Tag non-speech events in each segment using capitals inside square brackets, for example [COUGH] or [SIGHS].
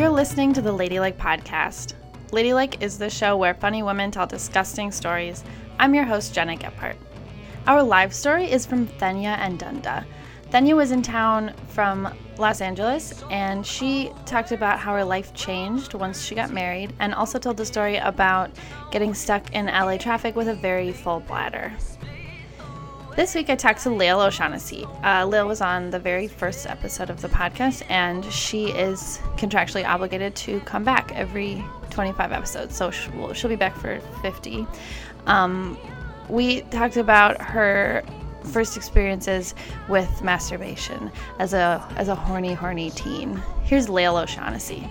You're listening to the Ladylike Podcast. Ladylike is the show where funny women tell disgusting stories. I'm your host, Gena Gephart. Our live story is from Thenya and Dunda. Nthenya was in town from Los Angeles and she talked about how her life changed once she got married and also told the story about getting stuck in LA traffic with a very full bladder. This week I talked to Lael O'Shaughnessy. Uh, Lael was on the very first episode of the podcast, and she is contractually obligated to come back every 25 episodes. So she'll, she'll be back for 50. Um, we talked about her first experiences with masturbation as a as a horny, horny teen. Here's Lael O'Shaughnessy.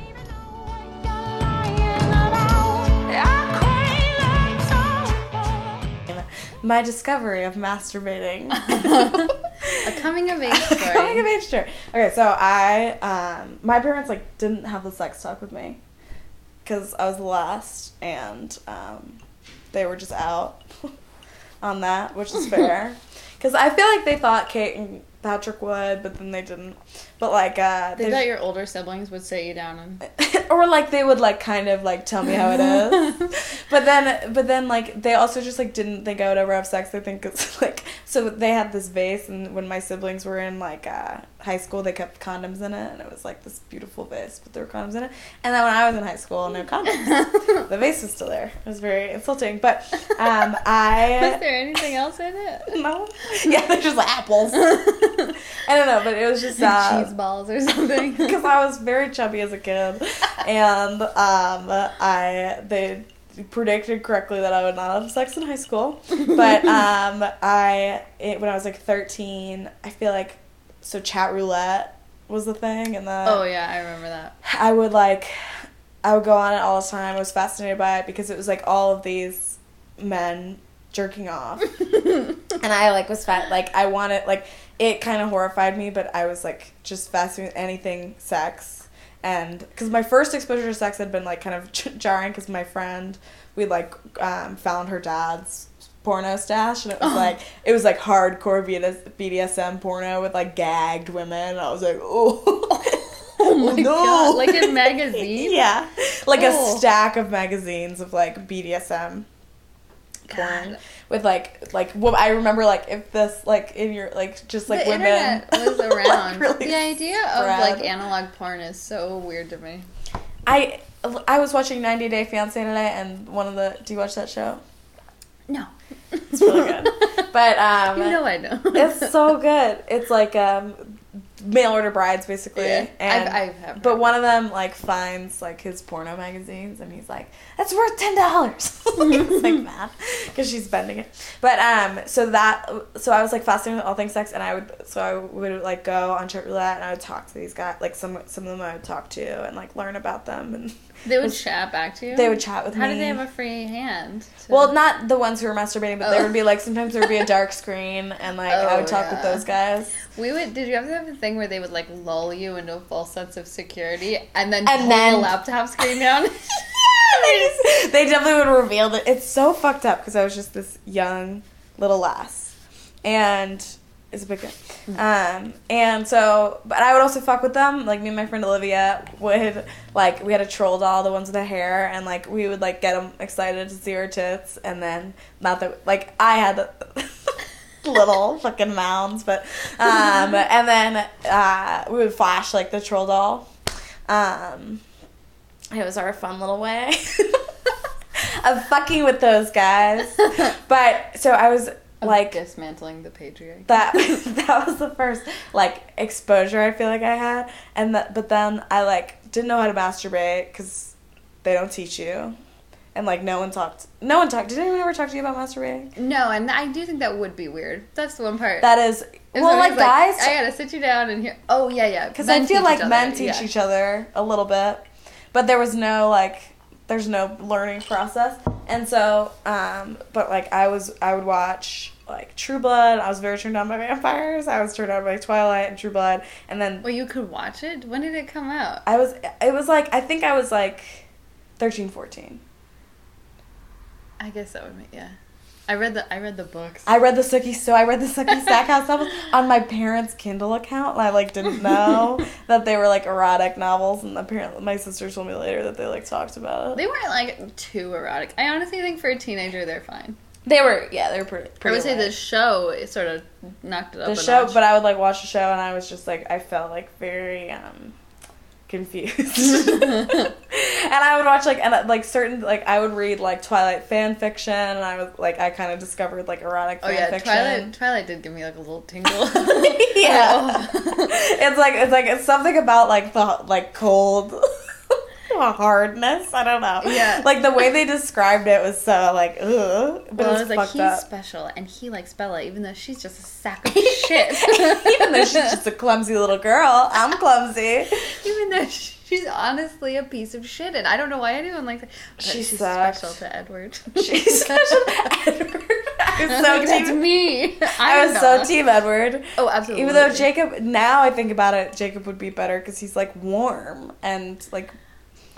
My discovery of masturbating. [LAUGHS] a coming of [LAUGHS] age story. coming of age story. Okay, so I, um, my parents like didn't have the sex talk with me because I was the last, and um, they were just out [LAUGHS] on that, which is fair. Because I feel like they thought Kate and Patrick would, but then they didn't. But like, uh, they thought your older siblings would sit you down and, [LAUGHS] or like they would like kind of like tell me how it is. [LAUGHS] but then, but then like they also just like didn't think I would ever have sex. They think it's [LAUGHS] like so they had this vase, and when my siblings were in like uh, high school, they kept condoms in it, and it was like this beautiful vase, but there were condoms in it. And then when I was in high school, no condoms. the vase was still there. It was very insulting. But um, I was there anything else in it? No. Yeah, there's just like apples. I don't know, but it was just uh, balls or something. [LAUGHS] Because I was very chubby as a kid, and um, I they predicted correctly that I would not have sex in high school. But [LAUGHS] um, I it, when I was like thirteen, I feel like so chat roulette was the thing, and then oh yeah, I remember that. I would like I would go on it all the time. I was fascinated by it because it was like all of these men jerking off, [LAUGHS] and I like was fat. Like I wanted like it kind of horrified me, but I was like just fascinated with anything sex. And because my first exposure to sex had been like kind of [LAUGHS] jarring because my friend, we like um, found her dad's porno stash and it was like it was like hardcore BDSM porno with like gagged women. I was like, oh. [LAUGHS] Oh my no. god! Like in [LAUGHS] magazines? yeah, like oh. a stack of magazines of like BDSM porn with like like well, I remember like if this like in your like just like the women was [LAUGHS] around. like, really the idea of like analog porn is so weird to me. I I was watching 90 Day Fiance today, and one of the do you watch that show? No, it's really good. [LAUGHS] but um, you know I know. it's so [LAUGHS] good. It's like um mail order brides basically. Yeah, and I've, I've but one of them like finds like his porno magazines and he's like, "That's worth ten dollars." [LAUGHS] like [LAUGHS] mad because she's bending it. But um, so that so I was like fascinated with all things sex, and I would so I would like go on chat roulette and I would talk to these guys, like some some of them I would talk to and like learn about them and. They would chat back to you. They would chat with How me. How did they have a free hand? To... Well, not the ones who were masturbating, but oh. there would be like sometimes there would be a dark screen, and like oh, I would oh, talk yeah. with those guys. We would. Did you ever have a thing where they would like lull you into a false sense of security, and then and pull then... the laptop screen down? [LAUGHS] they, just, they definitely would reveal that it's so fucked up because I was just this young little lass, and it's a big thing. Um, and so, but I would also fuck with them. Like me and my friend Olivia would like we had a troll doll, the ones with the hair, and like we would like get them excited to see her tits, and then not that like I had [LAUGHS] little fucking mounds, but um, [LAUGHS] and then uh, we would flash like the troll doll. Um, it was our fun little way [LAUGHS] of fucking with those guys. But so I was like dismantling the patriarchy. That [LAUGHS] [LAUGHS] that was the first like exposure I feel like I had, and that but then I like didn't know how to masturbate because they don't teach you, and like no one talked. No one talked. Did anyone ever talk to you about masturbating? No, and I do think that would be weird. That's the one part. That is well, like guys. I gotta sit you down and hear. Oh yeah, yeah. Because I feel like men teach yeah. each other a little bit, but there was no like there's no learning process. And so, um, but like I was, I would watch like True Blood. I was very turned on by vampires. I was turned on by Twilight and True Blood. And then, well, you could watch it. When did it come out? I was. It was like I think I was like 13, 14. I guess that would make yeah. I read the I read the books. I read the Sookie so I read the Sookie [LAUGHS] Stackhouse novels on my parents' Kindle account, and I like didn't [LAUGHS] know that they were like erotic novels. And apparently, my sister told me later that they like talked about it. They weren't like too erotic. I honestly think for a teenager they're fine. They were, yeah, they were pretty. I pretty would say the show it sort of knocked it up. the show, notch. but I would like watch the show, and I was just like, I felt like very um confused. [LAUGHS] and I would watch like and uh, like certain like I would read like Twilight fan fiction, and I was like I kind of discovered like erotic oh fan yeah, fiction. Twilight. Twilight did give me like a little tingle. [LAUGHS] [LAUGHS] yeah. Oh. it's like it's like it's something about like the like cold [LAUGHS] hardness. I don't know. Yeah. [LAUGHS] Like the way they described it was so like ugh. But well, it I was was like, he's up. special, and he likes Bella, even though she's just a sack of [LAUGHS] shit. Even though she's just a clumsy little girl, I'm clumsy. even though she's honestly a piece of shit, and I don't know why anyone likes her. She she's special to Edward. She's special to Edward. I was so like, team. me. I I'm was so team Edward. Oh, absolutely. Even though Jacob, now I think about it, Jacob would be better because he's like warm and like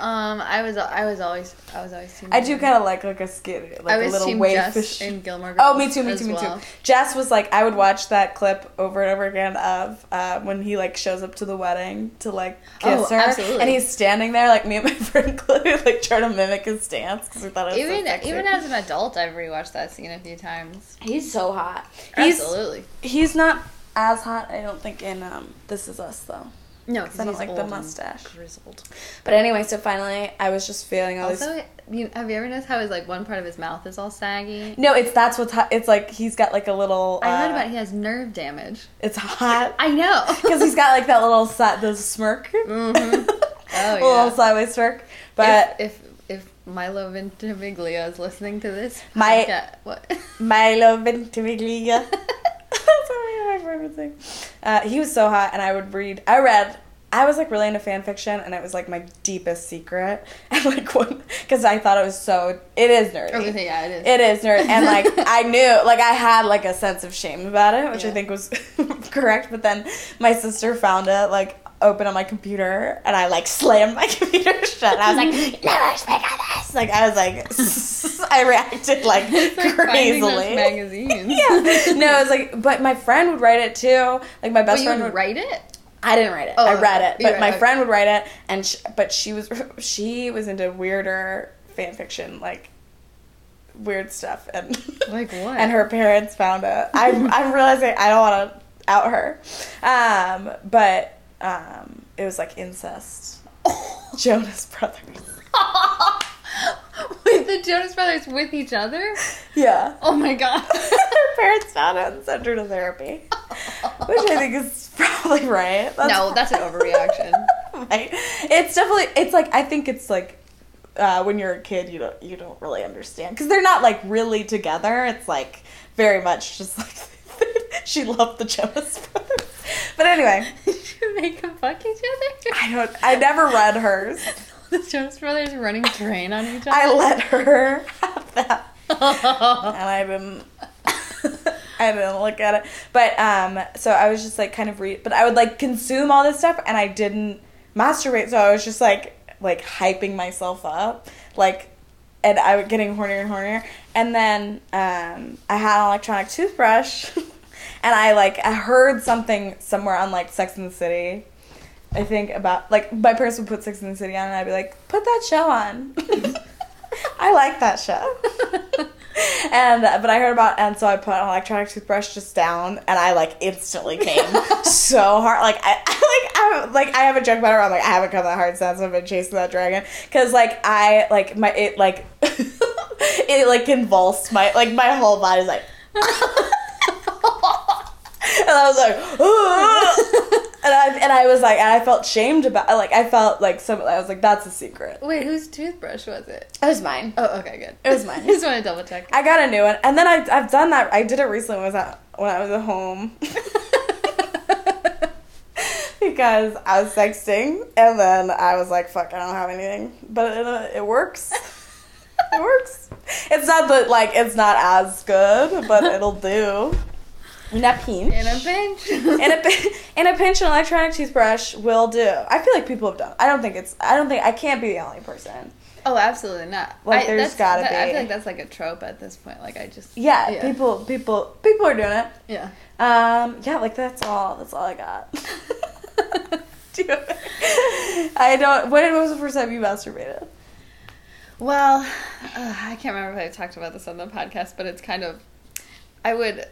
Um, I was I was always I was always team. I do kind of like like a skit like I a was little team wave Jess fish. in Gilmore Girls. Oh, me too, me too, me well. too. Jess was like, I would watch that clip over and over again of uh, when he like shows up to the wedding to like kiss Oh, her, absolutely. and he's standing there like me and my [LAUGHS] friend Chloe like trying to mimic his dance because we thought it was Even so sexy. even as an adult, I've rewatched that scene a few times. he's so hot. He's Absolutely. he's not as hot, I don't think in um This Is Us though. No, because I don't like the mustache. grizzled. But anyway, so finally, I was just feeling all this. You, have you ever noticed how his like one part of his mouth is all saggy? No, it's that's what's hot. It's like he's got like a little. I heard uh, about he has nerve damage. It's hot [LAUGHS] I know. [LAUGHS] because he's got like that little side, the smirk. Mhm. [LAUGHS] Oh, A little sideways smirk. But if if, if Milo Ventimiglia is listening to this, My- podcast- what? Milo Ventimiglia. That's what my friend would sing. Uh, he was so hot, and I would read. I read. I was like really into fan fiction, and it was like my deepest secret. [LAUGHS] And like one, because I thought it was so. It is nerdy. I was gonna say, yeah, it is. It is nerd, and like [LAUGHS] I knew, like I had like a sense of shame about it, which I think was [LAUGHS] correct. But then my sister found it like open on my computer, and I like slammed my computer shut. And I was like, "Never speak of this!" Like I was like, [LAUGHS] I reacted like, [LAUGHS] like crazily. [LAUGHS] magazines. yeah, no, it was like, but my friend would write it too. Like my best you friend would would write it? I didn't write it. Oh, I read it, but read- my okay. friend would write it, and sh but she was she was into weirder fan fiction, like weird stuff, and Like what? and her parents found it. I'm I'm realizing I don't want to out her, um, but um, it was like incest. Jonas Brothers. [LAUGHS] Wait, the Jonas Brothers with each other? Yeah. Oh my god. [LAUGHS] her parents found it and sent her to therapy, which I think is probably right. That's no, that's an [LAUGHS] overreaction. right. It's definitely it's like I think it's like uh, when you're a kid you don't you don't really understand because they're not like really together. It's like very much just like she loved the Jonas Brothers. But anyway, you make them fuck each other? I don't. I never read hers. The Jonas Brothers running train on each other? I let her have that, [LAUGHS] and I didn't. I didn't look at it, but um. So I was just like kind of read, but I would like consume all this stuff, and I didn't masturbate. So I was just like like hyping myself up, like, and I was getting hornier and hornier, and then um I had an electronic toothbrush, [LAUGHS] and I like I heard something somewhere on like Sex in the City. I think about like my parents would put Sex in the City on, and I'd be like, "Put that show on." [LAUGHS] [LAUGHS] I like that show. [LAUGHS] and uh, but I heard about and so I put an electronic toothbrush just down, and I like instantly came so hard. Like I, I like I like I have a joke about it. Where I'm like I haven't come that hard since I've been chasing that dragon because like I like my it like it like convulsed my like my whole body's like. and I was like, and I and I was like, and I felt shamed about, like, I felt like some, I was like, that's a secret. Wait, whose toothbrush was it? It was mine. Oh, okay, good. It was mine. I [LAUGHS] just want to double check. I got a new one, and then I I've done that. I did it recently when I was at when I was at home. [LAUGHS] [LAUGHS] because I was texting, and then I was like, "Fuck, I don't have anything," but it, uh, it works. it works. It's not that like it's not as good, but it'll do. In a pinch. In a pinch. [LAUGHS] in a pin- in a pinch, an electronic toothbrush will do. I feel like people have done. I don't think it's. I don't think I can't be the only person. Oh, absolutely not. Like, there's gotta that- I be. feel like that's like a trope at this point. Like I just Yeah, people, people, people are doing it. Yeah. Um, yeah, like that's all. That's all I got. [LAUGHS] Do I don't. When was the first time you masturbated? Well, uh, [SIGHS] I can't remember if I talked about this on the podcast, but it's kind of. I would.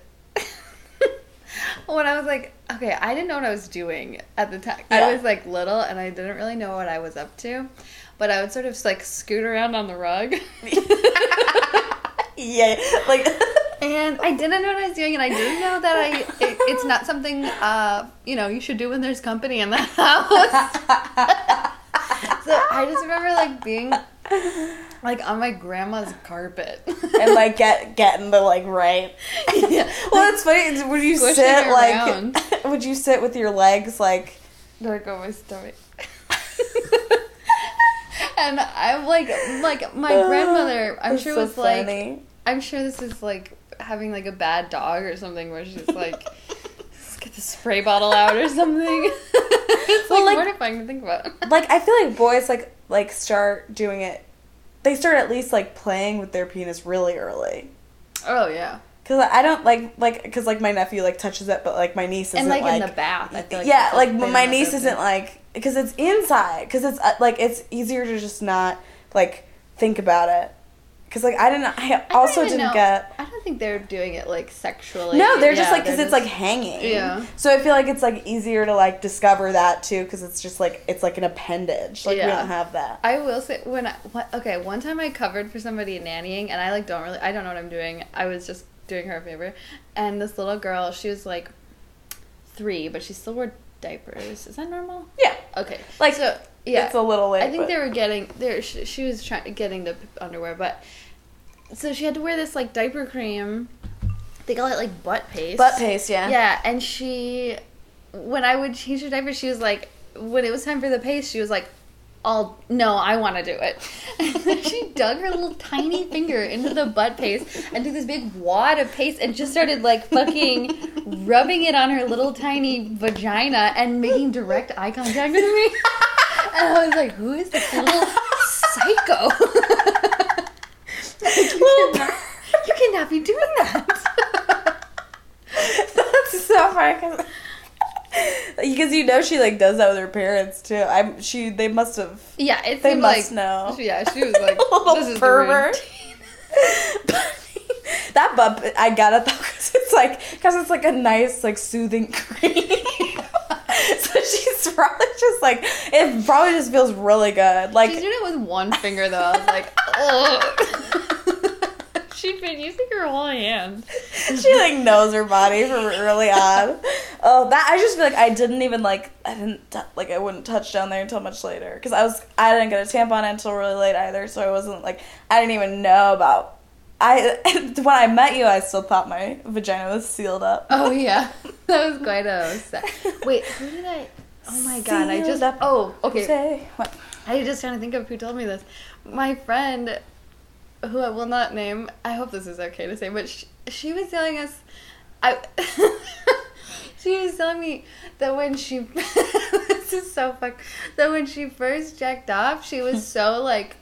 When I was like, okay, I didn't know what I was doing at the time. Yeah. I was like little and I didn't really know what I was up to, but I would sort of like scoot around on the rug. [LAUGHS] yeah, like [LAUGHS] And I didn't know what I was doing, and I didn't know that I. It, it's not something uh, you know you should do when there's company in the [LAUGHS] house. so I just remember like being [LAUGHS] like on my grandma's carpet and like [LAUGHS] get getting the like right. yeah. [LAUGHS] Well, it's funny. Would you sit like? Would you sit with your legs like? There go my stomach. and I'm like, like my grandmother. I'm That's sure so was like. I'm sure this is like having like a bad dog or something where she's like, get the spray bottle out or something. it's Well, like, like- mortifying to think about. like I feel like boys like like start doing it. They start at least like playing with their penis really early. Oh yeah, Cause I don't like like because like my nephew like touches it, but like my niece isn't and like, like in the bath. I feel like yeah, like my niece isn't like because it's inside because it's uh, like it's easier to just not like think about it because like I didn't I I also didn't know. get I don't think they're doing it like sexually. no they're just like because it's like hanging. Yeah. so I feel like it's like easier to like discover that too because it's just like it's like an appendage. Like we don't have that. I will say when I what, okay one time I covered for somebody nannying and I like don't really I don't know what I'm doing. I was just doing her a favor. And this little girl she was like three but she still wore diapers. Is that normal? Yeah. Okay. Like, so yeah. it's a little late I think but- they were getting there she, she was trying getting the underwear but so she had to wear this like diaper cream they call it like butt paste butt paste yeah yeah, and she, when I would change her diaper, she was like, when it was time for the paste, she was like, "I'll no, I want to do it." [LAUGHS] And then she dug her little tiny finger into the butt paste and took this big wad of paste and just started like fucking rubbing it on her little tiny vagina and making direct eye contact with me. [LAUGHS] And I was like, "Who is this little psycho?" [LAUGHS] you, cannot, you cannot be doing that. [LAUGHS] That's so funny [LAUGHS] because you know she like does that with her parents too. I'm she they must have Yeah, it They must like know. Yeah, she was [LAUGHS] like, a little "This pervert. that butt I got it though because it's like because it's like a nice like soothing cream. so she's probably just like it probably just feels really good. Like She's doing it with one finger though. I was like, oh. She'd been using her whole hand. [LAUGHS] she like knows her body from early on. Oh, that I just feel like I didn't even like I didn't t- like I wouldn't touch down there until much later because I was I didn't get a tampon until really late either, so I wasn't like I didn't even know about. I [LAUGHS] when I met you, I still thought my vagina was sealed up. Oh yeah, [LAUGHS] that was quite a. set. Wait, who did I? Oh my god, I just. Up. Oh, okay. Say what? I just trying to think of who told me this. My friend, who I will not name. I hope this is okay to say, but she, she was telling us. I. [LAUGHS] she was telling me that when she. [LAUGHS] this is so fuck. That when she first jacked off, she was [LAUGHS] so like.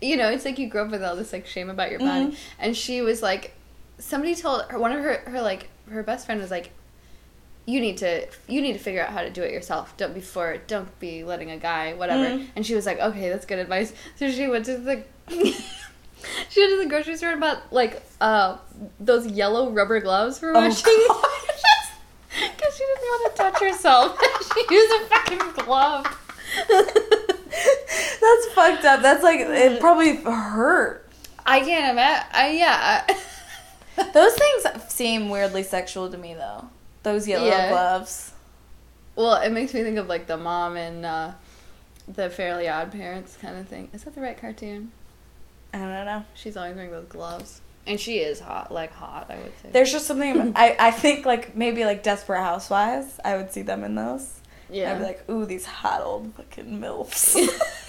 You know, it's like you grow up with all this like shame about your body, Mhm. and she was like, somebody told her one of her her like her best friend was like, you need to you need to figure out how to do it yourself. Don't be before don't be letting a guy whatever. Mhm. And she was like, okay, that's good advice. So she went to the [LAUGHS] she went to the grocery store and bought like uh those yellow rubber gloves for Oh, washing. God. [LAUGHS] Because she didn't want to touch herself. [LAUGHS] she used a fucking glove. That's fucked up. That's like it probably hurt. I can't imagine. I, yeah. Those things seem weirdly sexual to me though. Those yellow Yeah. gloves. well, it makes me think of like the mom and uh, the Fairly Odd Parents kind of thing. Is that the right cartoon? I don't know. She's always wearing those gloves. And she is hot, like hot, I would say. There's just something [LAUGHS] I, I think like maybe like Desperate Housewives. I would see them in those. yeah. I'd be like, ooh, these hot old fucking milfs. [LAUGHS]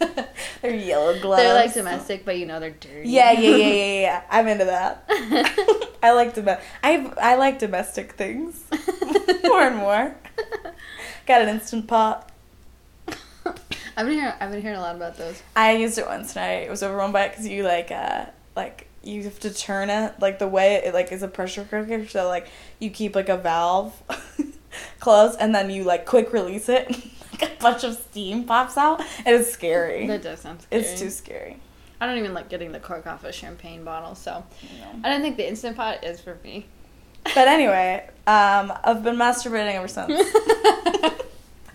[LAUGHS] They're yellow gloves. they're like domestic, but you know they're dirty. Yeah, yeah, yeah, yeah, yeah. I'm into that. I like dom- I I like domestic things more and more. Got an instant pot. I've been hearing. I've been hearing a lot about those. I used it once and I was overwhelmed by it because you like uh like you have to turn it like the way it like is a pressure cooker so like you keep like a valve [LAUGHS] closed and then you like quick release it [LAUGHS] like a bunch of steam pops out and it's scary. That does sound scary. It's too scary. I don't even like getting the cork off a champagne bottle, so. I don't think the instant pot is for me. But anyway, um, I've been masturbating ever since, [LAUGHS]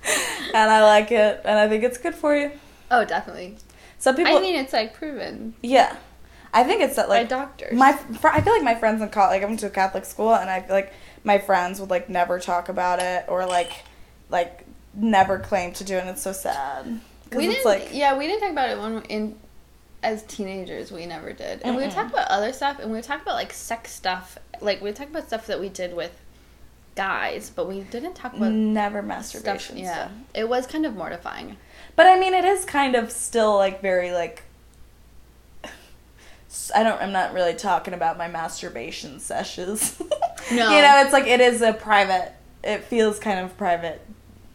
[LAUGHS] and I like it, and I think it's good for you. oh, definitely. Some people, I mean, it's like proven yeah, I think it's that by like doctors. my fr- I feel like my friends in college like I went to a Catholic school and I feel like my friends would like never talk about it or like like never claim to do it and it's so sad we it's didn't. like yeah, we didn't talk about it when in as teenagers. We never did, and we would talk about other stuff, and we would talk about like sex stuff. Like we would talk about stuff that we did with guys, but we didn't talk about never stuff. masturbation Yeah, stuff. it was kind of mortifying. but I mean it is kind of still like very like I don't I'm not really talking about my masturbation sessions [LAUGHS] No. you know it's like it is a private it feels kind of private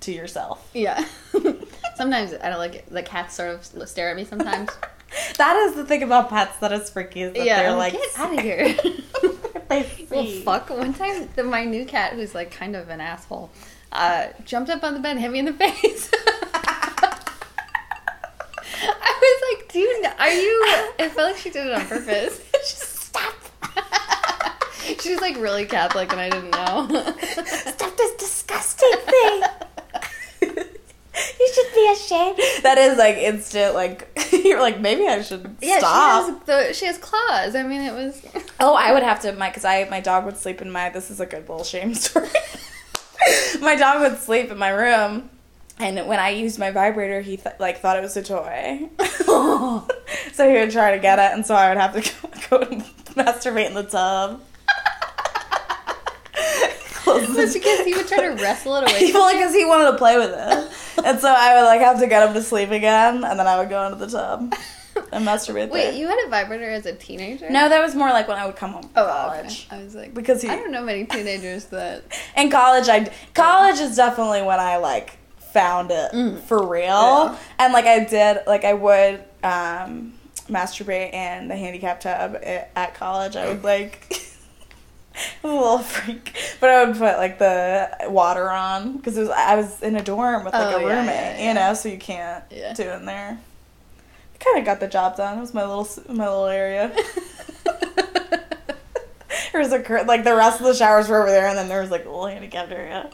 to yourself Yeah. [LAUGHS] sometimes I don't like it. The cats sort of stare at me sometimes. [LAUGHS] that is the thing about pets that is freaky is that yeah, they're like get out of here. They well, fuck. One time, the, my new cat, who's like kind of an asshole, uh, jumped up on the bed and hit me in the [LAUGHS] face. I was like, dude, are you? [LAUGHS] It felt like she did it on purpose. [LAUGHS] Just stop. she was like really Catholic, and I didn't know. Stop this disgusting thing. you should be ashamed. That is like instant. Like [LAUGHS] you're like maybe I should Yeah, stop. she has the she has claws. I mean, it was. [LAUGHS] Oh, I would have to my because I my dog would sleep in my. This is a good little shame [LAUGHS] story. my dog would sleep in my room, and when I used my vibrator, he th- like thought it was a toy. so he would try to get it, and so I would have to go, go masturbate in the tub. That's because he would try to [LAUGHS] wrestle it away. well, because he wanted to play with it, [LAUGHS] and so I would like have to get him to sleep again, and then I would go into the tub and masturbate Wait, there. you had a vibrator as a teenager? No, that was more like when I would come home from Oh, college. okay. I was like, Because he, I don't know many teenagers that. [LAUGHS] in college, I college is definitely when I like found it Mm. for real, Yeah. and like I did, like I would um, masturbate in the handicap tub at college. I would like. A little freak, but I would put like the water on because it was I was in a dorm with like Oh, a yeah, roommate, yeah, yeah. you know, so you can't do it in there. Kind of got the job done. It was my little my little area. [LAUGHS] there was a cur- like the rest of the showers were over there, and then there was like a little handicapped area.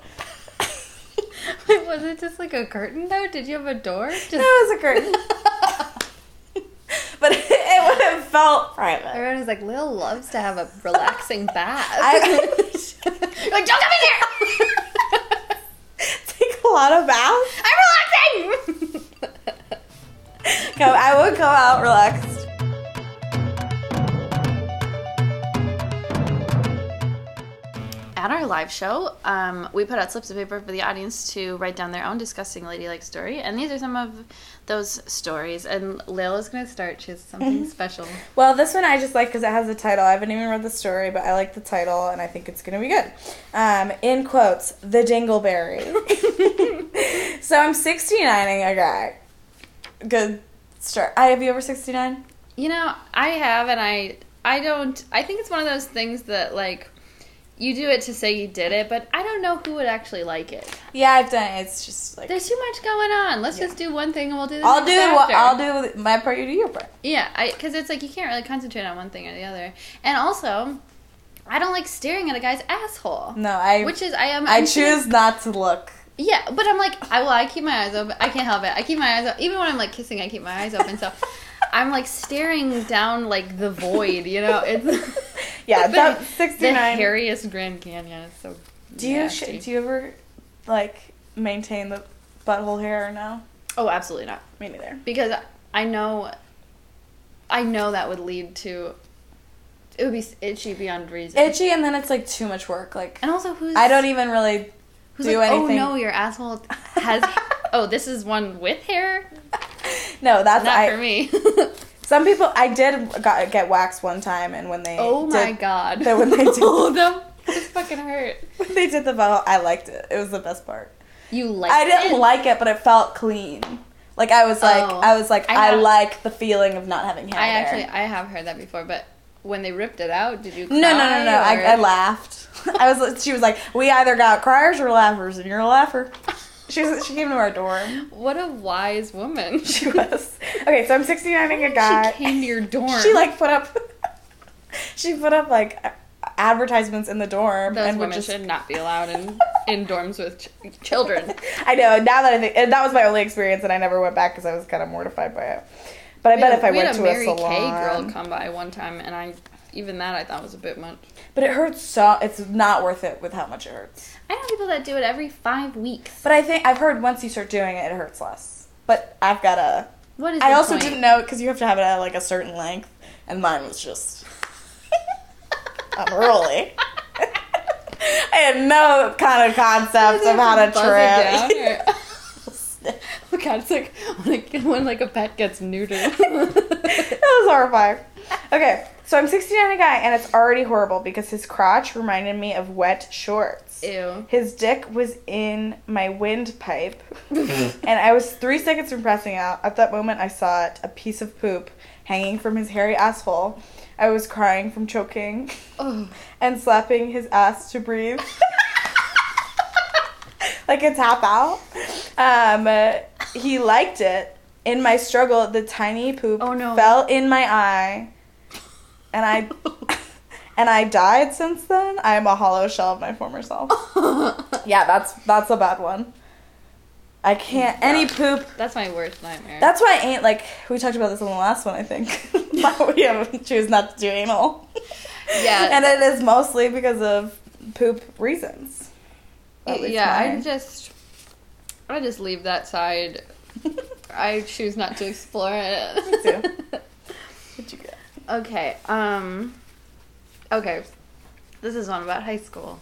[LAUGHS] Wait, was it just like a curtain though? Did you have a door? Just... No, it was a curtain, [LAUGHS] but it, it, it felt private. Everyone was like, Lael loves to have a relaxing [LAUGHS] bath. I You're [LAUGHS] [LAUGHS] like, don't come in here! take a lot of baths. I'm relaxing! Come, I would come out relaxed. At our live show, um, we put out slips of paper for the audience to write down their own disgusting ladylike story, and these are some of those stories. And Lael is gonna start. She has something [LAUGHS] special. Well, this one I just like because it has a title. I haven't even read the story, but I like the title, and I think it's gonna be good. Um, in quotes, the Dingleberry. [LAUGHS] so I'm 69ing a guy. Good start. I have you ever 69? You know, I have, and I, I don't. I think it's one of those things that like, you do it to say you did it, but I don't know who would actually like it. Yeah, I've done it. It's just like There's too much going on. Let's Yeah. just do one thing, and we'll do. The I'll do after. I'll do my part. You do your part. Yeah, I because it's like you can't really concentrate on one thing or the other, and also, I don't like staring at a guy's asshole. No, I Which is I am. I I'm choose not to look. Yeah, but I'm like, I well, I keep my eyes open. I can't help it. I keep my eyes open. Even when I'm like kissing, I keep my eyes open. So [LAUGHS] I'm like staring down like the void. You know, it's [LAUGHS] [LAUGHS] Yeah, the, that the hairiest Grand Canyon. It's so. Do you sh- do you ever like maintain the butthole hair or no? Oh, absolutely not. Me neither. Because I know, I know that would lead to. It would be itchy beyond reason. Itchy, and then it's like too much work. Like And also, who's I don't even really who's do like, anything. Oh no, your asshole [LAUGHS] has. oh, this is one with hair. [LAUGHS] No, that's Not I. for me. [LAUGHS] Some people I did got, get waxed one time, and when they oh my god. that when they [LAUGHS] did- oh, that fucking hurt. when they did the butthole, I liked it. It was the best part. You like I didn't it? like it, but it felt clean. Like I was like Oh. I was like I I, like the feeling of not having hair. I actually I have heard that before, but when they ripped it out, did you? No, no, no, no. I, I laughed. I was. She was like, "We either got criers or laughers, and you're a laugher." She was. She came to our dorm. What a wise woman. [LAUGHS] She was. Okay, so I'm 69ing a guy. She came to your dorm. She like put up. [LAUGHS] she put up like advertisements in the dorm, Those and women just. should not be allowed in in dorms with ch- children. [LAUGHS] I know. Now that I think, and that was my only experience, and I never went back because I was kind of mortified by it. But I We bet had- if I we went had to a Mary a salon, Kay girl come by one time, and I even that I thought was a bit much. But it hurts so. It's not worth it with how much it hurts. I know people that do it every five weeks. But I think I've heard once you start doing it, it hurts less. But I've got a. What is? I also point? didn't know because you have to have it at like a certain length, and mine was just [LAUGHS] unruly. [LAUGHS] I had no kind of concept of how to Buzz it trim. down, or- [LAUGHS] Oh god, it's like when, like when like a pet gets neutered. that was horrifying. Okay, so I'm 69 a guy, and it's already horrible because his crotch reminded me of wet shorts. Ew. His dick was in my windpipe, [LAUGHS] [LAUGHS] and I was three seconds from passing out. At that moment, I saw it, a piece of poop hanging from his hairy asshole. I was crying from choking Oh. and slapping his ass to breathe. [LAUGHS] like a tap out. Um, uh, he liked it. In my struggle, the tiny poop Oh, no. fell in my eye, and I [LAUGHS] and I died since then. I am a hollow shell of my former self. [LAUGHS] Yeah, that's that's a bad one. I can't any poop. That's my worst nightmare. That's why I ain't like we talked about this on the last one. I think [LAUGHS] we have choose not to do anal. Yeah. and it is mostly because of poop reasons. Yeah, I just I just leave that side. I choose not to explore it. Me too. Okay. Um. Okay. This is one about high school.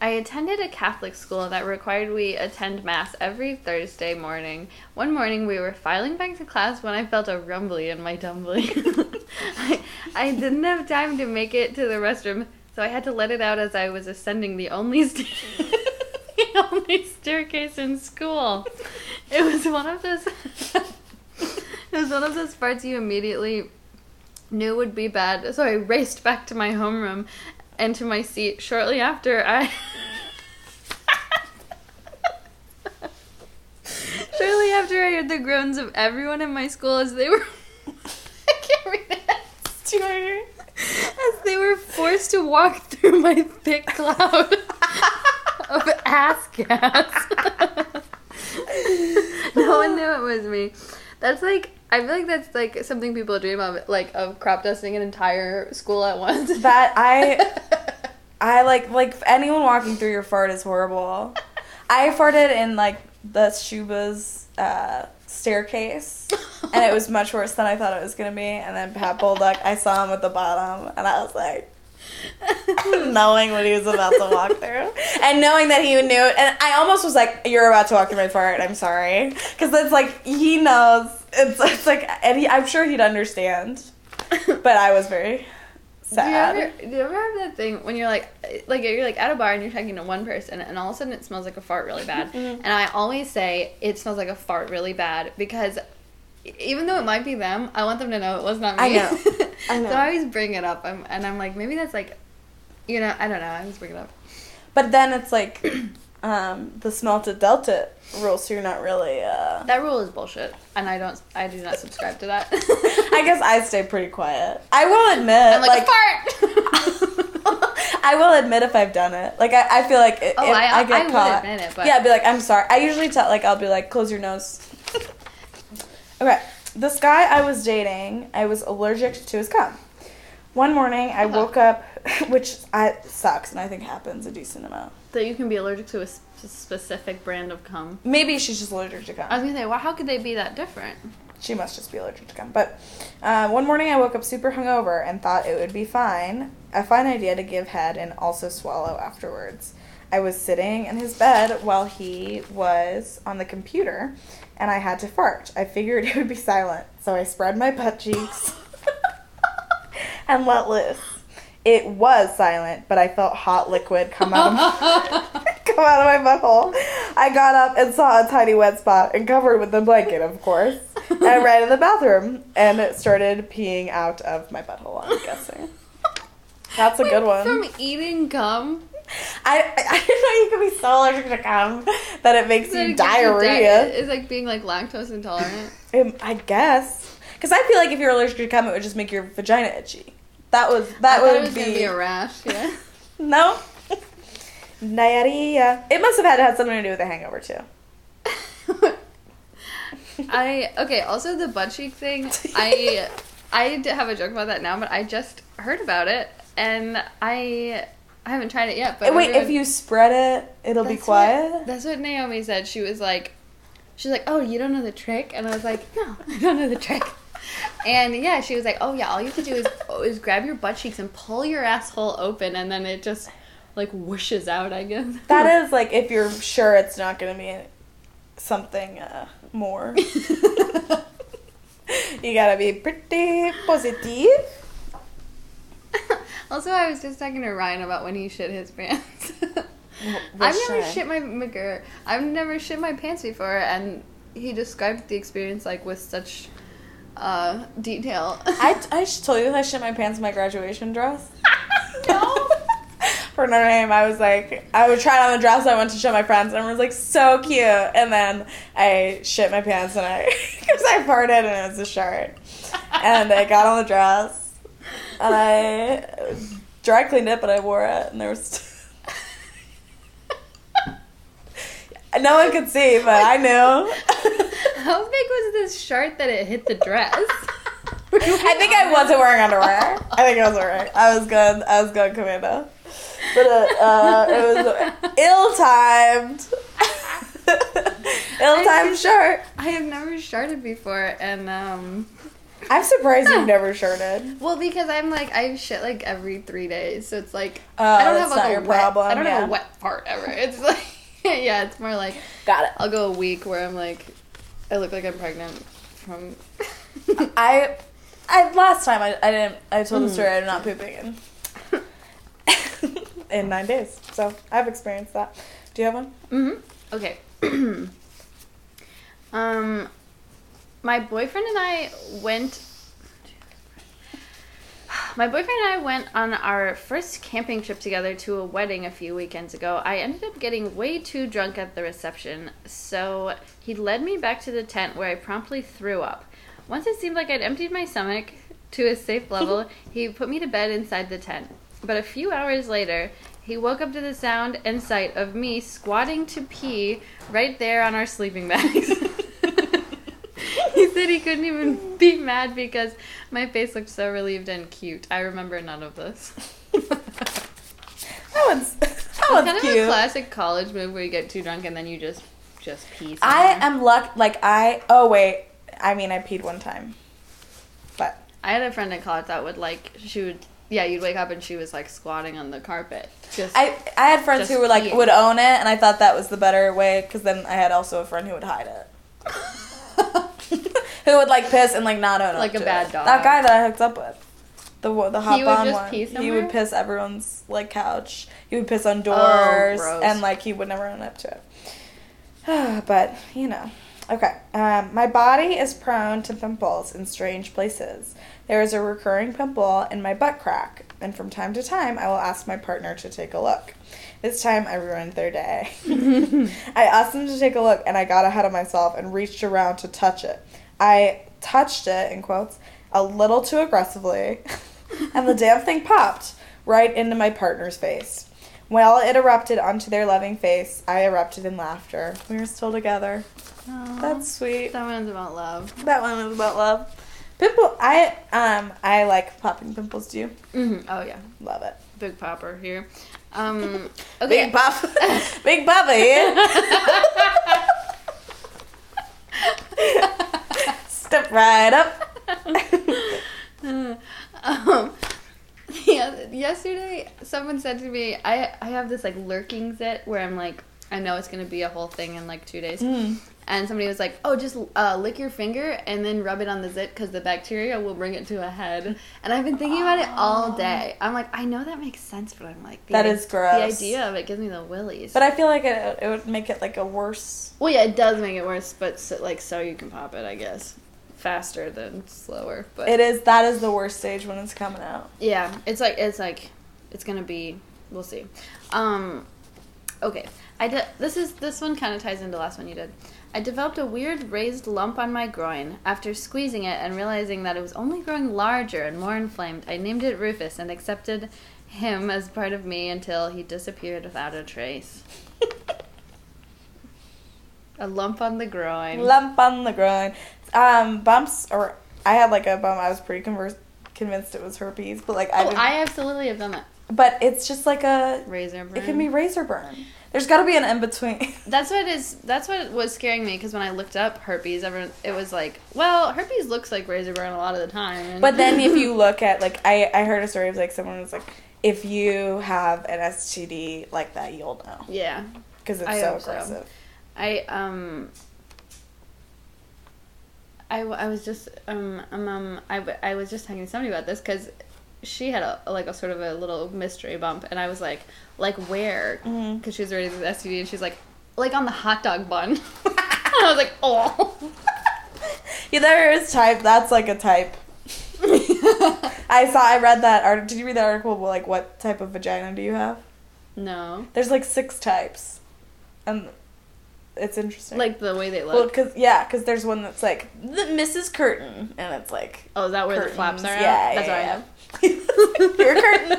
I attended a Catholic school that required we attend Mass every Thursday morning. One morning we were filing back to class when I felt a rumbly in my tumbly. [LAUGHS] I, I didn't have time to make it to the restroom, so I had to let it out as I was ascending the only sta- [LAUGHS] the only staircase in school. It was one of those. [LAUGHS] it was one of those parts you immediately knew would be bad, so I raced back to my homeroom and to my seat shortly after I. [LAUGHS] shortly after I heard the groans of everyone in my school as they were. [LAUGHS] I can't read it. As they were forced to walk through my thick cloud [LAUGHS] of ass gas. no one knew it was me. That's like I feel like that's like something people dream of, like of crop dusting an entire school at once. [LAUGHS] That I [LAUGHS] I like like anyone walking through your fart is horrible. [LAUGHS] I farted in like the Schubas uh, staircase, and it was much worse than I thought it was gonna be. And then Pat Bulldog, I saw him at the bottom, and I was like, knowing what he was about to walk through, and knowing that he knew it, and I almost was like, "You're about to walk through my fart. I'm sorry," because it's like he knows. It's it's like, I'm sure he'd understand. But I was very sad. [LAUGHS] Do you, ever, do you ever have that thing when you're like, like you're like at a bar and you're talking to one person and all of a sudden it smells like a fart really bad, Mm-hmm. and I always say it smells like a fart really bad because even though it might be them, I want them to know it was not me. [LAUGHS] I know. I know. so I always bring it up, I'm, and I'm like, maybe that's like, you know, I don't know. I always bring it up. But then it's like um, the smell delta rule, so you're not really. Uh... That rule is bullshit, and I don't, I do not subscribe to that. [LAUGHS] I guess I stay pretty quiet. I will admit, I'm like, like, fart. [LAUGHS] I will admit if I've done it. Like I, I feel like if Oh, if I- I, get I would caught, admit it, but- yeah, I'd be like, I'm sorry. I usually tell like I'll be like, close your nose. [LAUGHS] okay, this guy I was dating, I was allergic to his cum. One morning, I Uh-huh. woke up, [LAUGHS] which I sucks, and I think happens a decent amount. that you can be allergic to a specific brand of cum. Maybe she's just allergic to cum. I was gonna say, well, how could they be that different? She must just be allergic to gum. But uh, one morning I woke up super hungover and thought it would be fine, a fine idea to give head and also swallow afterwards. I was sitting in his bed while he was on the computer, and I had to fart. I figured [LAUGHS] it would be silent, so I spread my butt cheeks and let loose. It was silent, but I felt hot liquid come out of my, [LAUGHS] [LAUGHS] come out of my butthole. I got up and saw a tiny wet spot and covered with a blanket, of course. And I ran in the bathroom and it started peeing out of my butthole, I'm guessing. That's a good one. From eating gum. I, I, didn't know you could be so allergic to gum that it makes That you it gives you diarrhea. di- It's like being like lactose intolerant. I guess. Because I feel like if you're allergic to gum, it would just make your vagina itchy. That was that I would it was be, be a rash. Yeah. [LAUGHS] no [LAUGHS] diarrhea. It must have had have something to do with the hangover too. [LAUGHS] I okay. Also, the butt cheek thing. I I have a joke about that now, but I just heard about it and I I haven't tried it yet. But Wait, if you spread it, it'll be quiet. What, that's what Naomi said. She was like, she's like, oh, you don't know the trick, and I was like, no, I don't know the trick. And yeah, she was like, oh yeah, all you have to do is is grab your butt cheeks and pull your asshole open, and then it just like whooshes out. I guess That [LAUGHS] is like if you're sure it's not going to be something uh, more. [LAUGHS] you gotta be pretty positive. also, I was just talking to Ryan about when he shit his pants. [LAUGHS] I've never shit my McGir. I've never shit my pants before, and he described the experience like with such uh, detail. I, [LAUGHS] I told you I shit my pants in my graduation dress. [LAUGHS] No. [LAUGHS] For Notre Dame, I was like, I would try it on the dress. I went to show my friends, and everyone was like, so cute. And then I shit my pants, and I, because I farted, and it was a shirt. And I got on the dress, and I dry cleaned it, but I wore it, and there was. No one could see, but I knew. [LAUGHS] How big was this shirt that it hit the dress? [LAUGHS] I think I wasn't wearing underwear. I think I was wearing. I was good. I was good, commando. But uh, uh, it was [LAUGHS] ill-timed. ill-timed shirt. I have never shirted before, and um, I'm surprised you've never shirted. well, because I'm like I shit like every three days, so it's like Oh, I don't have like not a your wet. problem, I don't have a wet part ever. It's like [LAUGHS] yeah, it's more like Got it. I'll go a week where I'm like I look like I'm pregnant from. I, [LAUGHS] I last time I, I didn't. I told the Mm. story. I'm not pooping in [LAUGHS] in nine days. So I've experienced that. Do you have one? Mm hmm Okay. [CLEARS THROAT] um, my boyfriend and I went. My boyfriend and I went on our first camping trip together to a wedding a few weekends ago. I ended up getting way too drunk at the reception, so he led me back to the tent where I promptly threw up. Once it seemed like I'd emptied my stomach to a safe level, [LAUGHS] he put me to bed inside the tent. But a few hours later, he woke up to the sound and sight of me squatting to pee right there on our sleeping bags. [LAUGHS] he said he couldn't even be mad because my face looked so relieved and cute. I remember none of this. That one's that one's kind of cute. a classic college move where you get too drunk and then you just just pee. I am luck. Like I. Oh wait. I mean, I peed one time. But I had a friend in college that would like she would yeah you'd wake up and she was like squatting on the carpet. Just I I had friends who were like would own it, and I thought that was the better way because then I had also a friend who would hide it. [LAUGHS] [LAUGHS] who would like piss and like not own Like up a to bad it. dog. That guy that I hooked up with. The the hop He would just one. pee he would piss everyone's like couch. He would piss on doors gross. and like he would never own up to it. [SIGHS] but you know. Okay. Um, my body is prone to pimples in strange places. There is a recurring pimple in my butt crack, and from time to time, I will ask my partner to take a look. This time, I ruined their day. [LAUGHS] [LAUGHS] I asked them to take a look, and I got ahead of myself and reached around to touch it. I touched it, in quotes, a little too aggressively, [LAUGHS] and the damn thing popped right into my partner's face. While it erupted onto their loving face, I erupted in laughter. We were still together. Aw. That's sweet. that one's about love. That one was about love. Pimple. I um I like popping pimples. Do you hmm Oh yeah, love it? big popper here. [LAUGHS] Um, okay. [LAUGHS] Big pop, big papa here. Step right up. um, [LAUGHS] yeah, yesterday someone said to me, I I have this like lurking zit where I'm like I know it's gonna be a whole thing in like two days. Mm. And somebody was like, "Oh, just uh, lick your finger and then rub it on the zit because the bacteria will bring it to a head." And I've been thinking about it all day. I'm like, I know that makes sense, but I'm like, That i- is gross. The idea of it gives me the willies. But I feel like it, it would make it like a worse. well, yeah, it does make it worse, but so, like, so you can pop it, I guess, faster than slower. But It is that is the worst stage when it's coming out. Yeah, it's like it's like it's gonna be. We'll see. Um, okay, I did. This is this one kind of ties into the last one you did. I developed a weird raised lump on my groin after squeezing it and realizing that it was only growing larger and more inflamed. I named it Rufus and accepted him as part of me until he disappeared without a trace. a lump on the groin. Lump on the groin. Um, bumps or I had like a bump. I was pretty converse, convinced it was herpes, but like I oh, didn't. I absolutely have done that. but it's just like a. Razor burn. It can be razor burn. There's got to be an in between. [LAUGHS] That's what is. That's what was scaring me because when I looked up herpes, everyone it was like, well, herpes looks like razor burn a lot of the time. And But then if you [LAUGHS] look at like I I heard a story of like someone was like if you have an STD like that you'll know yeah, because it's I so hope so. aggressive. I um. I, I was just um, um, um I, w- I was just talking to somebody about this because she had a like a sort of a little mystery bump and I was like like where because Mhm. she was raised with STD and she's like like on the hot dog bun [LAUGHS] I was like oh Yeah, there is type. That's like a type. [LAUGHS] I saw. I read that article. Did you read that article? Like, what type of vagina do you have? no There's like six types, and it's interesting. like the way they look. well, because yeah, because there's one that's like the Mrs. Curtain, and it's like oh is that where curtains. the flaps are at? Yeah, that's yeah, what I have Your curtain.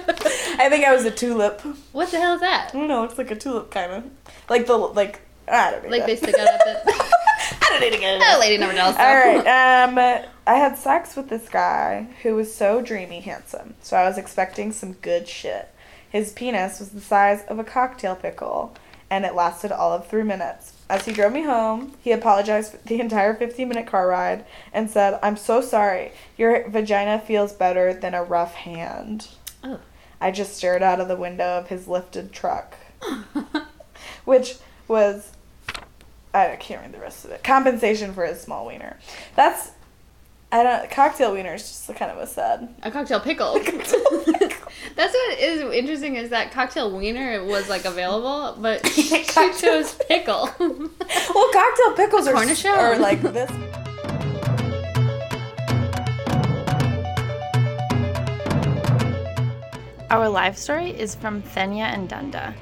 I think I was a tulip. what the hell is that I don't know. It's like a tulip kind of like the like I don't know. like they stick out at the [LAUGHS] I don't need to get it. Oh, lady never knows. All right. Um, I had sex with this guy who was so dreamy handsome, so I was expecting some good shit. His penis was the size of a cocktail pickle, and it lasted all of three minutes. As he drove me home, he apologized for the entire 15 minute car ride and said, I'm so sorry. Your vagina feels better than a rough hand. Oh. I just stared out of the window of his lifted truck, [LAUGHS] which was I can't read the rest of it. Compensation for his small wiener. That's I don't cocktail wiener is just kind of a sad. A cocktail pickle. [LAUGHS] That's what is interesting is that cocktail wiener was like available, but [LAUGHS] she chose pickle. [LAUGHS] Well, cocktail pickles are Cornichon. are like this. Our live story is from Thenya and Dunda.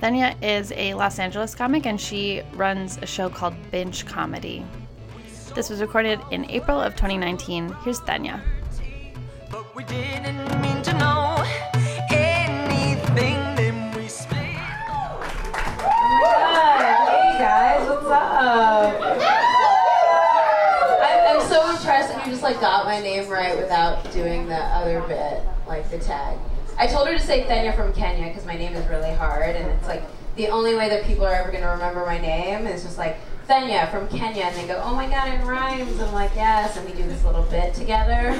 Nthenya is a Los Angeles comic and she runs a show called Binch Comedy. This was recorded in April of 2019. Here's Nthenya. Like got my name right without doing the other bit, like the tag. I told her to say Nthenya from Kenya because my name is really hard, and it's like the only way that people are ever gonna remember my name is just like Nthenya from Kenya, and they go, "Oh my god, it rhymes." I'm like, "Yes," and we do this little bit together. [LAUGHS]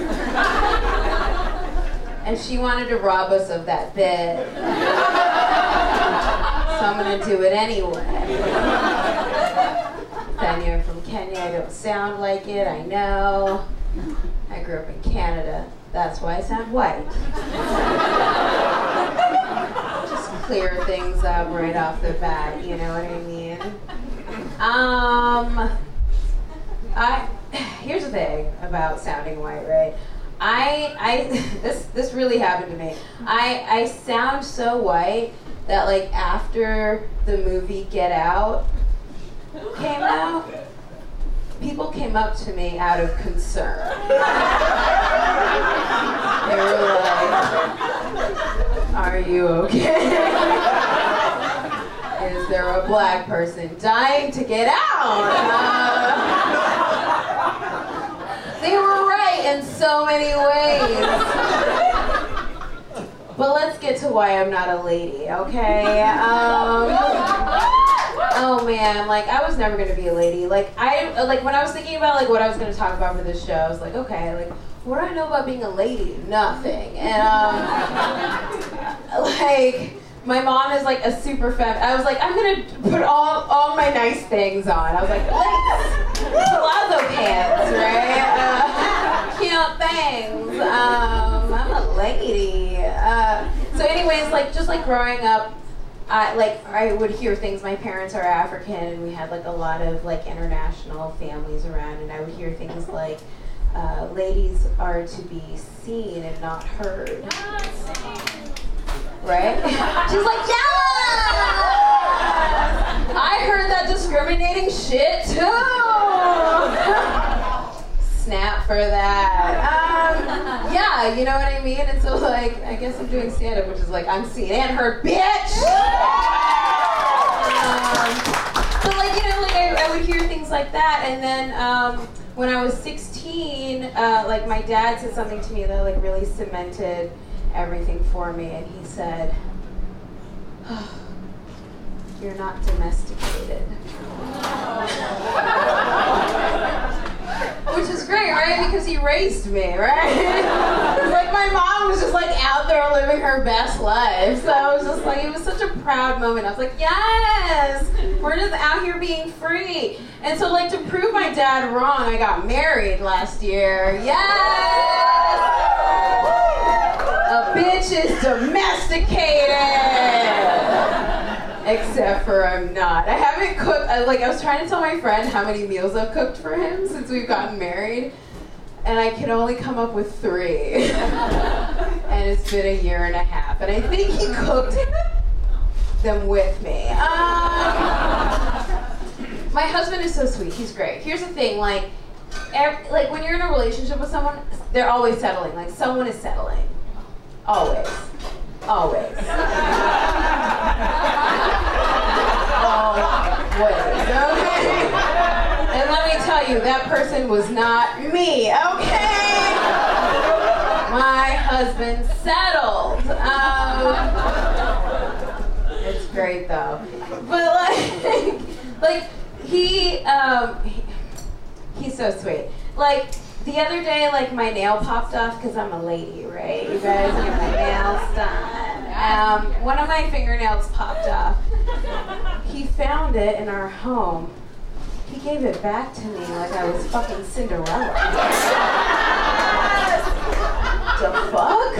and she wanted to rob us of that bit, so I'm gonna do it anyway. Nthenya from Kenya. I don't sound like it, I know. [LAUGHS] I grew up in Canada. That's why I sound white. [LAUGHS] Just clear things up right off the bat, you know what I mean? Um, I here's the thing about sounding white, right? I I [LAUGHS] this this really happened to me. I I sound so white that like after the movie Get Out came out, people came up to me out of concern. They were like, "Are you okay? Is there a black person dying to get out?" Uh, they were right in so many ways. But let's get to why I'm not a lady, okay? Um, oh man, like I was never gonna be a lady. Like I like when I was thinking about like what I was gonna talk about for this show, I was like, okay, like what do I know about being a lady? Nothing. And um, [LAUGHS] like my mom is like a super fem. I was like, I'm gonna put all all my nice things on. I was like, palazzo pants, right? Uh, cute things. Um, I'm a lady. Uh, so, anyways, like just like growing up. I like I would hear things. My parents are African, and we had like a lot of like international families around, and I would hear things like, uh, "Ladies are to be seen and not heard." Right? [LAUGHS] She's like, "Yeah!" [LAUGHS] I heard that discriminating shit too. [LAUGHS] Snap for that. Um, yeah, you know what I mean? And so, like, I guess I'm doing stand up, which is like, I'm seeing and heard, bitch! Um, but, like, you know, like, I, I would hear things like that. And then um, when I was 16, uh, like, my dad said something to me that, like, really cemented everything for me. And he said, You're not domesticated. [LAUGHS] Which is great, right? Because he raised me, right? [LAUGHS] like my mom was just like out there living her best life. So I was just like, it was such a proud moment. I was like, yes, we're just out here being free. And so, like, to prove my dad wrong, I got married last year. Yes! A bitch is domesticated. Except for I'm not. I haven't cooked. I, like I was trying to tell my friend how many meals I've cooked for him since we've gotten married, and I can only come up with three. [LAUGHS] and it's been a year and a half, and I think he cooked them with me. Um, my husband is so sweet. He's great. Here's the thing, like, ev- like when you're in a relationship with someone, they're always settling. Like someone is settling, always, always. [LAUGHS] Always, okay? And let me tell you, that person was not me, okay? My husband settled. Um, it's great though. But like, [LAUGHS] like he, um, he, he's so sweet. Like the other day, like my nail popped off because I'm a lady, right? You guys get my nails done. Um, one of my fingernails popped off. He found it in our home. He gave it back to me like I was fucking Cinderella. the fuck?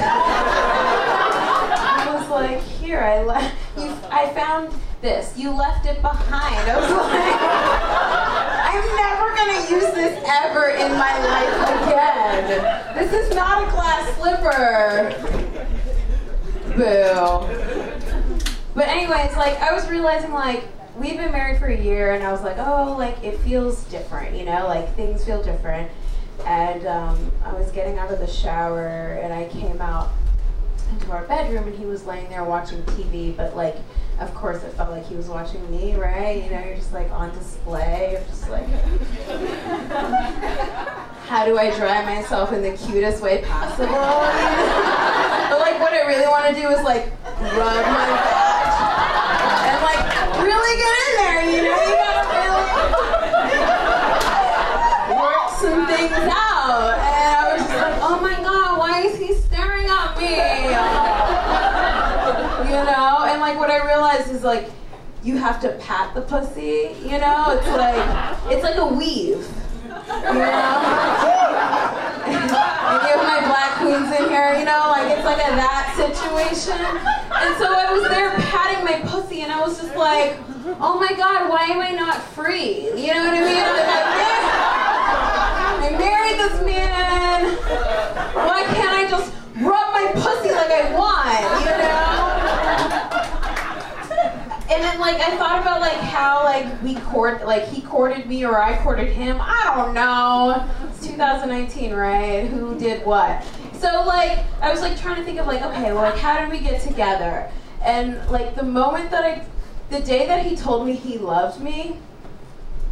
I was like, here, I left. You, I found this. You left it behind. I was like, I'm never gonna use this ever in my life again. This is not a glass slipper. Boo. But anyways, like I was realizing like we've been married for a year and I was like, oh, like it feels different, you know, like things feel different. And um, I was getting out of the shower and I came out into our bedroom and he was laying there watching TV, but like of course it felt like he was watching me, right? You know, you're just like on display, you're just like [LAUGHS] how do I dry myself in the cutest way possible? [LAUGHS] but like what I really want to do is like rub my like really get in there, you know? You gotta really work some things out. And I was just like, oh my god, why is he staring at me? You know? And like what I realized is like you have to pat the pussy, you know? It's like it's like a weave. You know? Any of my black queens in here, you know, like it's like a that situation. And so I was there patting my pussy and I was just like, oh my god, why am I not free? You know what I mean? I, I married this man. Why can't I just rub my pussy like I want, you know? And then like I thought about like how like we court like he courted me or I courted him. I don't know. It's 2019, right? Who did what? So like I was like trying to think of like okay, well, like how did we get together? And like the moment that I, the day that he told me he loved me,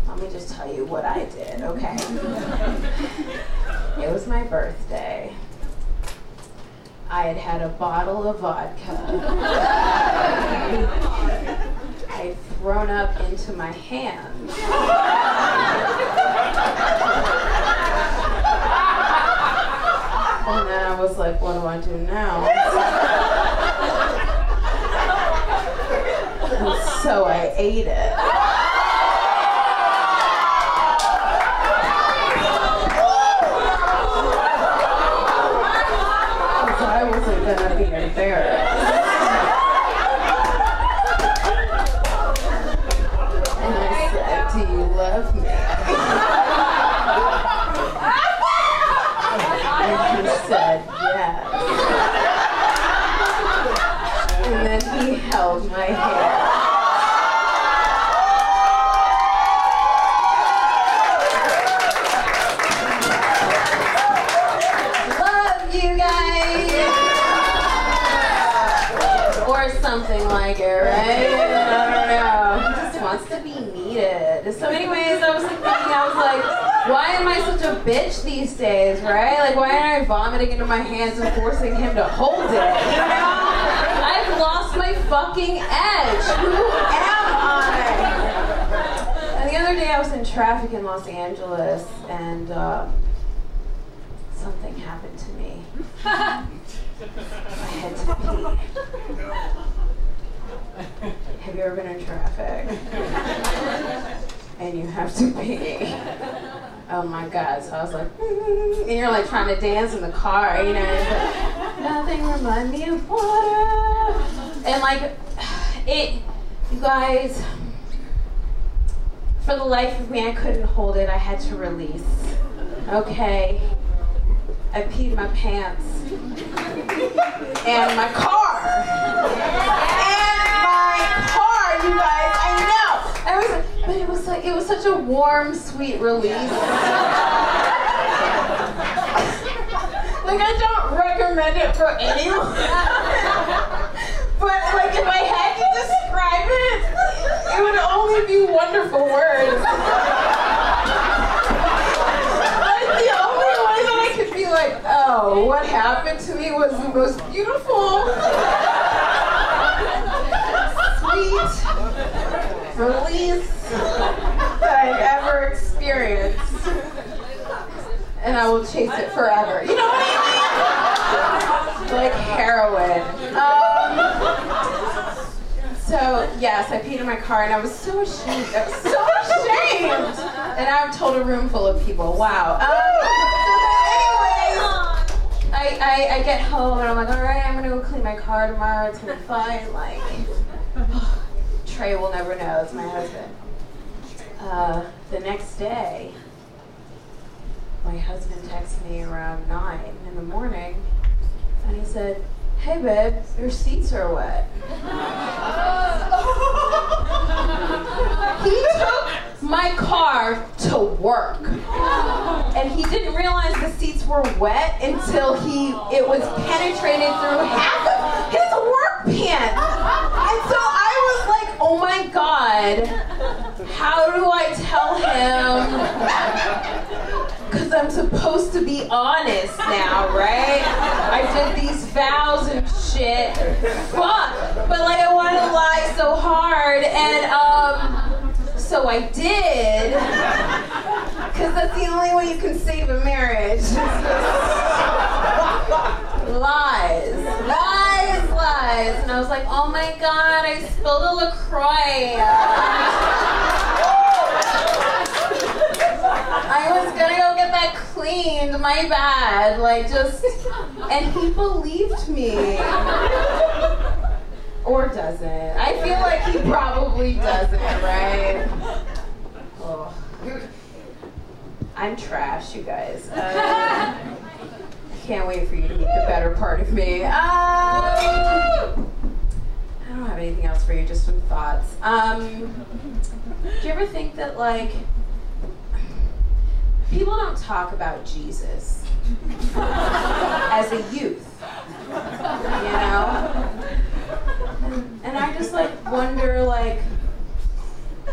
let me just tell you what I did. Okay. it was my birthday. I had had a bottle of vodka. [LAUGHS] I'd thrown up into my hand. [LAUGHS] And then I was like, what do I do now? [LAUGHS] so I ate it. My hands and forcing him to hold it? I've lost my fucking edge. Who am I? And the other day, I was in traffic in Los Angeles, and um, something happened to me. I had to pee. Have you ever been in traffic? and you have to pee. Oh my god. So I was like, mm-hmm. and you're like trying to dance in the car, you know, like, nothing remind me of water. And like, it, you guys, for the life of me, I couldn't hold it. I had to release. Okay. I peed my pants. And my car. Such a warm, sweet release. like I don't recommend it for anyone. but like if I had to describe it, it would only be wonderful words. Like the only way that I could be like, oh, what happened to me was the most beautiful, sweet release I've ever experienced. And I will chase it forever. You know what I mean? Like heroin. Um, so yes, I peed in my car and I was so ashamed. I was so ashamed. And I've told a room full of people. Wow. Um, I, I, I get home and I'm like, all right, I'm gonna go clean my car tomorrow. It's gonna be fine. Like, [SIGHS] Trey will never know. It's my husband. Uh, the next day, my husband texted me around nine in the morning, and he said, "Hey, babe, your seats are wet." he took my car to work, and he didn't realize the seats were wet until he it was penetrated through half of his work pants. And so I was like, "Oh my god, how do I tell him?" Because I'm supposed to be honest now, right? I did these vows and shit. Fuck. But like I wanted to lie so hard and um so I did. Cause that's the only way you can save a marriage. lies. Lies, lies. And I was like, oh my god, I spilled a LaCroix. I was gonna go get that cleaned, my bad. Like, just. And he believed me. Or doesn't. I feel like he probably doesn't, right? Oh. I'm trash, you guys. Uh, can't wait for you to meet the better part of me. Um, I don't have anything else for you, just some thoughts. Um, do you ever think that, like, people don't talk about Jesus [LAUGHS] as a youth, you know? And, I just like wonder, like,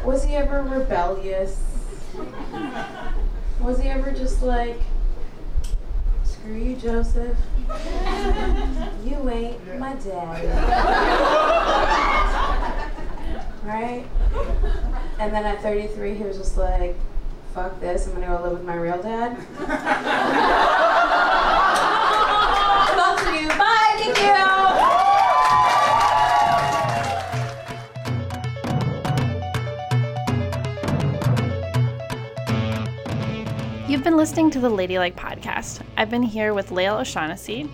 was he ever rebellious? Was he ever just like, screw you, Joseph? You ain't my daddy. [LAUGHS] right? And then at 33, he was just like, fuck this, I'm gonna go live with my real dad. [LAUGHS] fuck you, bye, thank you. You've been listening to the Ladylike podcast. I've been here with Lael O'Shaughnessy.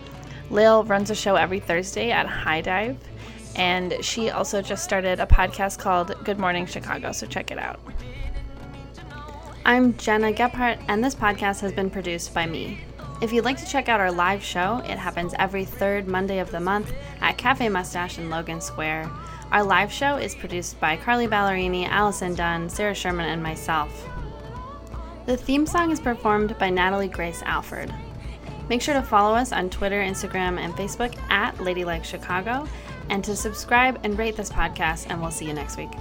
Lael runs a show every Thursday at High Dive, and she also just started a podcast called Good Morning Chicago, so check it out. I'm Gena Gephart, and this podcast has been produced by me. If you'd like to check out our live show, it happens every third Monday of the month at Cafe Mustache in Logan Square. Our live show is produced by Carly Ballerini, Allison Dunn, Sarah Sherman, and myself. The theme song is performed by Natalie Grace Alford. Make sure to follow us on Twitter, Instagram, and Facebook at Ladylike Chicago, and to subscribe and rate this podcast, and we'll see you next week.